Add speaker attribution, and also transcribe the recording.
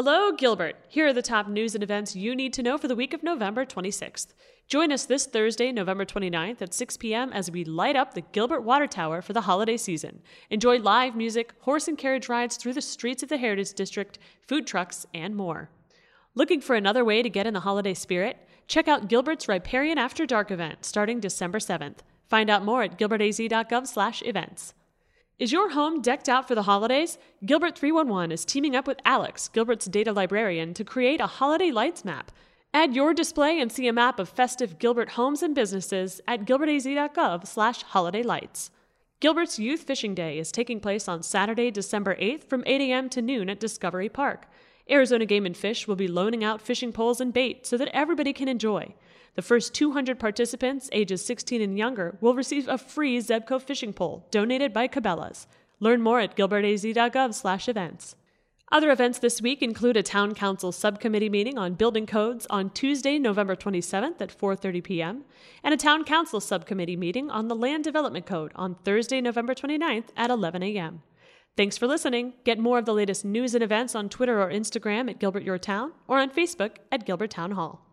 Speaker 1: Hello, Gilbert. Here are the top news and events you need to know for the week of November 26th. Join us this Thursday, November 29th at 6 p.m. as we light up the Gilbert Water Tower for the holiday season. Enjoy live music, horse and carriage rides through the streets of the Heritage District, food trucks, and more. Looking for another way to get in the holiday spirit? Check out Gilbert's Riparian After Dark event starting December 7th. Find out more at gilbertaz.gov/events. Is your home decked out for the holidays? Gilbert 311 is teaming up with Alex, Gilbert's data librarian, to create a holiday lights map. Add your display and see a map of festive Gilbert homes and businesses at gilbertaz.gov/holidaylights. Gilbert's Youth Fishing Day is taking place on Saturday, December 8th from 8 a.m. to noon at Discovery Park. Arizona Game and Fish will be loaning out fishing poles and bait so that everybody can enjoy. The first 200 participants, ages 16 and younger, will receive a free Zebco fishing pole donated by Cabela's. Learn more at gilbertaz.gov/events. Other events this week include a town council subcommittee meeting on building codes on Tuesday, November 27th at 4:30 p.m., and a town council subcommittee meeting on the land development code on Thursday, November 29th at 11 a.m. Thanks for listening. Get more of the latest news and events on Twitter or Instagram at Gilbert Your Town or on Facebook at Gilbert Town Hall.